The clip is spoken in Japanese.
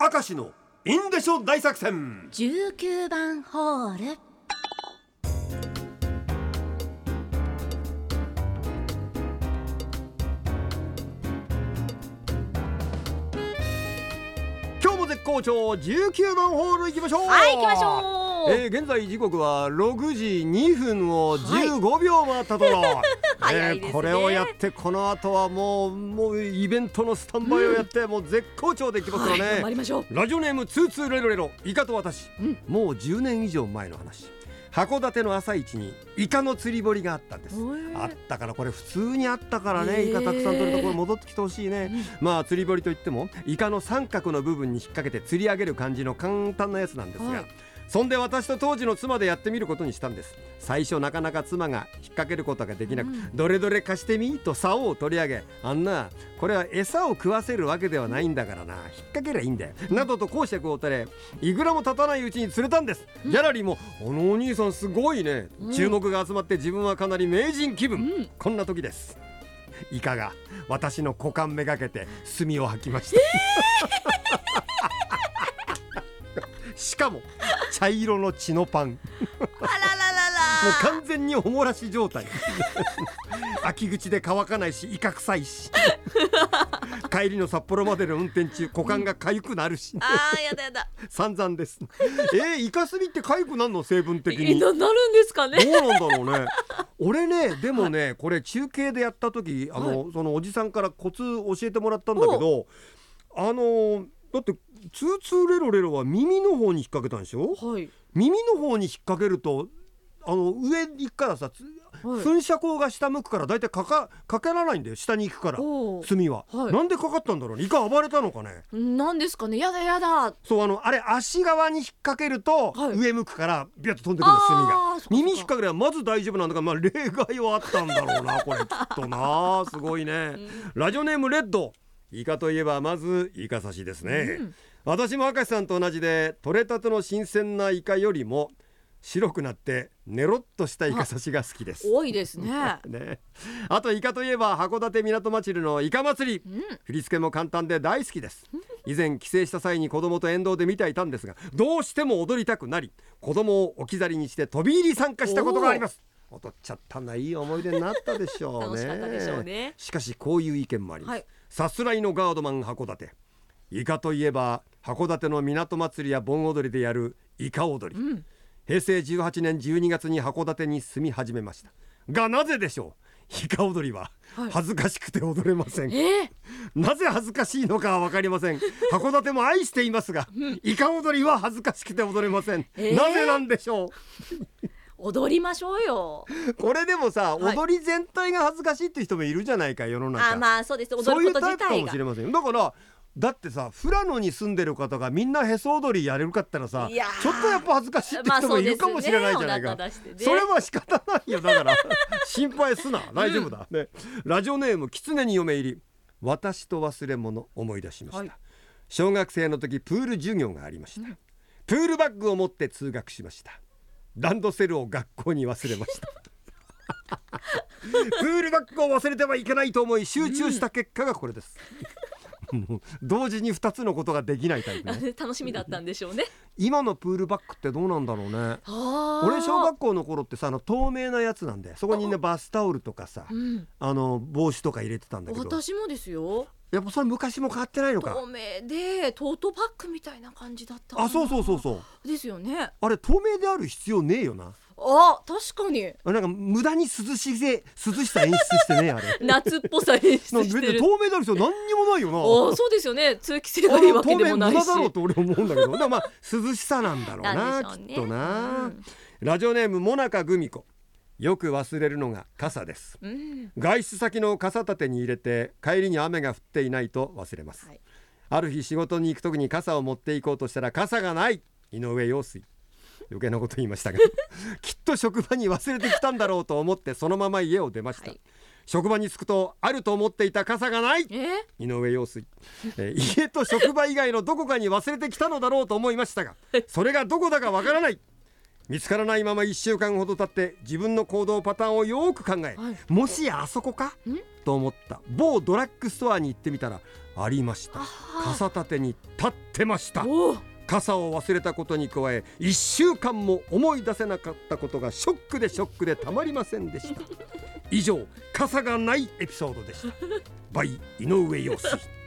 明石のインデショ大作戦。19番ホール。今日も絶好調。19番ホール行きましょう。はい行きましょう、えー、現在時刻は6時2分を15秒回ったところ、早 いですね。これをやってこの後はもうもうイベントのスタンバイをやって、もう絶好調でいきますからね、はい、頑張りましょう。ラジオネームツーツーレロレロイカと私、うんもう10年以上前の話。函館の朝市にイカの釣り堀があったんです。へーあったからこれ普通にあったからへねー。イカたくさん取れたこれ戻ってきてほしいね、まあ釣り堀といってもイカの三角の部分に引っ掛けて釣り上げる感じの簡単なやつなんですが、はいそんで私と当時の妻でやってみることにしたんです。最初なかなか妻が引っ掛けることができなく、うん。どれどれ貸してみと竿を取り上げあんなこれは餌を食わせるわけではないんだからな引っ掛けりゃいいんだよ、などと講釈を垂れいくらも経たないうちに釣れたんです、ギャラリーも「あのお兄さんすごいね」うん。注目が集まって自分はかなり名人気分、うん。こんな時です。イカが私の股間めがけて墨を吐きました、しかも茶色の血のパン。あららもうらら完全におもらし状態。秋口で乾かないしイカ臭いし。帰りの札幌までの運転中股間が痒くなるし、あーやだやだ。散々です。えー、イカスミって痒くなるの？成分的に。えななるんですかね？どうなんだろうね。俺ねでもね、これ中継でやった時あの、そのおじさんからコツ教えてもらったんだけどあのだってツーツーレロレロは耳の方に引っ掛けたんでしょ？はい。耳の方に引っ掛けるとあの上に行くからさ、つはい。噴射口が下向くからだいたいかかかからないんだよ下に行くから炭は、はい。なんでかかったんだろうね？イカ暴れたのかね？なんですかね？やだやだ。そうあのあれ足側に引っ掛けると、はい。上向くからビュッと飛んでくるの炭が。耳引っ掛ければまず大丈夫なんだからまあ例外はあったんだろうなこれ。きっとなすごいね、ラジオネームレッド。イカといえばまずイカ刺しですね、うん私も明石さんと同じで取れたての新鮮なイカよりも白くなってネロッとしたイカ刺しが好きです。多いですね。ね、あとイカといえば函館港祭りのイカ祭り。うん。振り付けも簡単で大好きです。以前帰省した際に子供と沿道で見ていたんですがどうしても踊りたくなり子供を置き去りにして飛び入り参加したことがあります。踊っちゃったないい思い出になったでしょうね。楽しょうね。しかしこういう意見もあります、はい。さすらいのガードマン函館。イカといえば函館の港祭りや盆踊りでやるイカ踊り、うん。平成18年12月に函館に住み始めました。がなぜでしょう？イカ踊りははい。恥ずかしくて踊れません、えなぜ恥ずかしいのかは分かりません。函館も愛していますがイカ踊りは恥ずかしくて踊れません、えー？なぜなんでしょ踊りましょうよ。うこれでもさ、はい。踊り全体が恥ずかしいって人もいるじゃないか世の中。あまあそうです。そういう踊ることタイプかも自体が。しれません。よだからだってさ富良野に住んでる方がみんなへそ踊りやれるかったらさちょっとやっぱ恥ずかしいって人もいるかもしれないじゃないか、まあそねね。それは仕方ないよ。だから 心配すな。大丈夫だ、ね。ラジオネーム狐に嫁入り。私と忘れ物思い出しました、はい。小学生の時プール授業がありました、プールバッグを持って通学しました。ランドセルを学校に忘れました。プールバッグを忘れてはいけないと思い集中した結果がこれです、もう 同時に2つのことができないタイプね。楽しみだったんでしょうね。今のプールバッグってどうなんだろうね。あ俺小学校の頃ってさあの透明なやつなんでそこにねバスタオルとかさうん。あの帽子とか入れてたんだけど。私もですよ。やっぱそれ昔も変わってないのか。透明でトートバッグみたいな感じだったあそうそうそうそう。ですよね。あれ透明である必要ねえよなあ確かに。あなんか無駄に涼しげ涼しさ演出してねあれ。夏っぽさ演出してる。透明である必要何にもないよな。あそうですよね。通気性がいいわけでもないし。透明無駄だろうと俺思うんだけど。まあ涼しさなんだろうなね。きっとな、うん。ラジオネームモナカグミコ。よく忘れるのが傘です。うん。外出先の傘立てに入れて帰りに雨が降っていないと忘れます、はい。ある日仕事に行く時に傘を持って行こうとしたら傘がない。井上陽水余計なこと言いましたが きっと職場に忘れてきたんだろうと思ってそのまま家を出ました、はい。職場に着くとあると思っていた傘がない。え？井上陽水、えー家と職場以外のどこかに忘れてきたのだろうと思いましたがそれがどこだかわからない。見つからないまま1週間ほど経って自分の行動パターンをよーく考え、はい。もしやあそこか？ん？と思った。某ドラッグストアに行ってみたらありました。あ傘立てに立ってました傘を忘れたことに加え1週間も思い出せなかったことがショックでショックでたまりませんでした。以上傘がないエピソードでした。by 井上陽水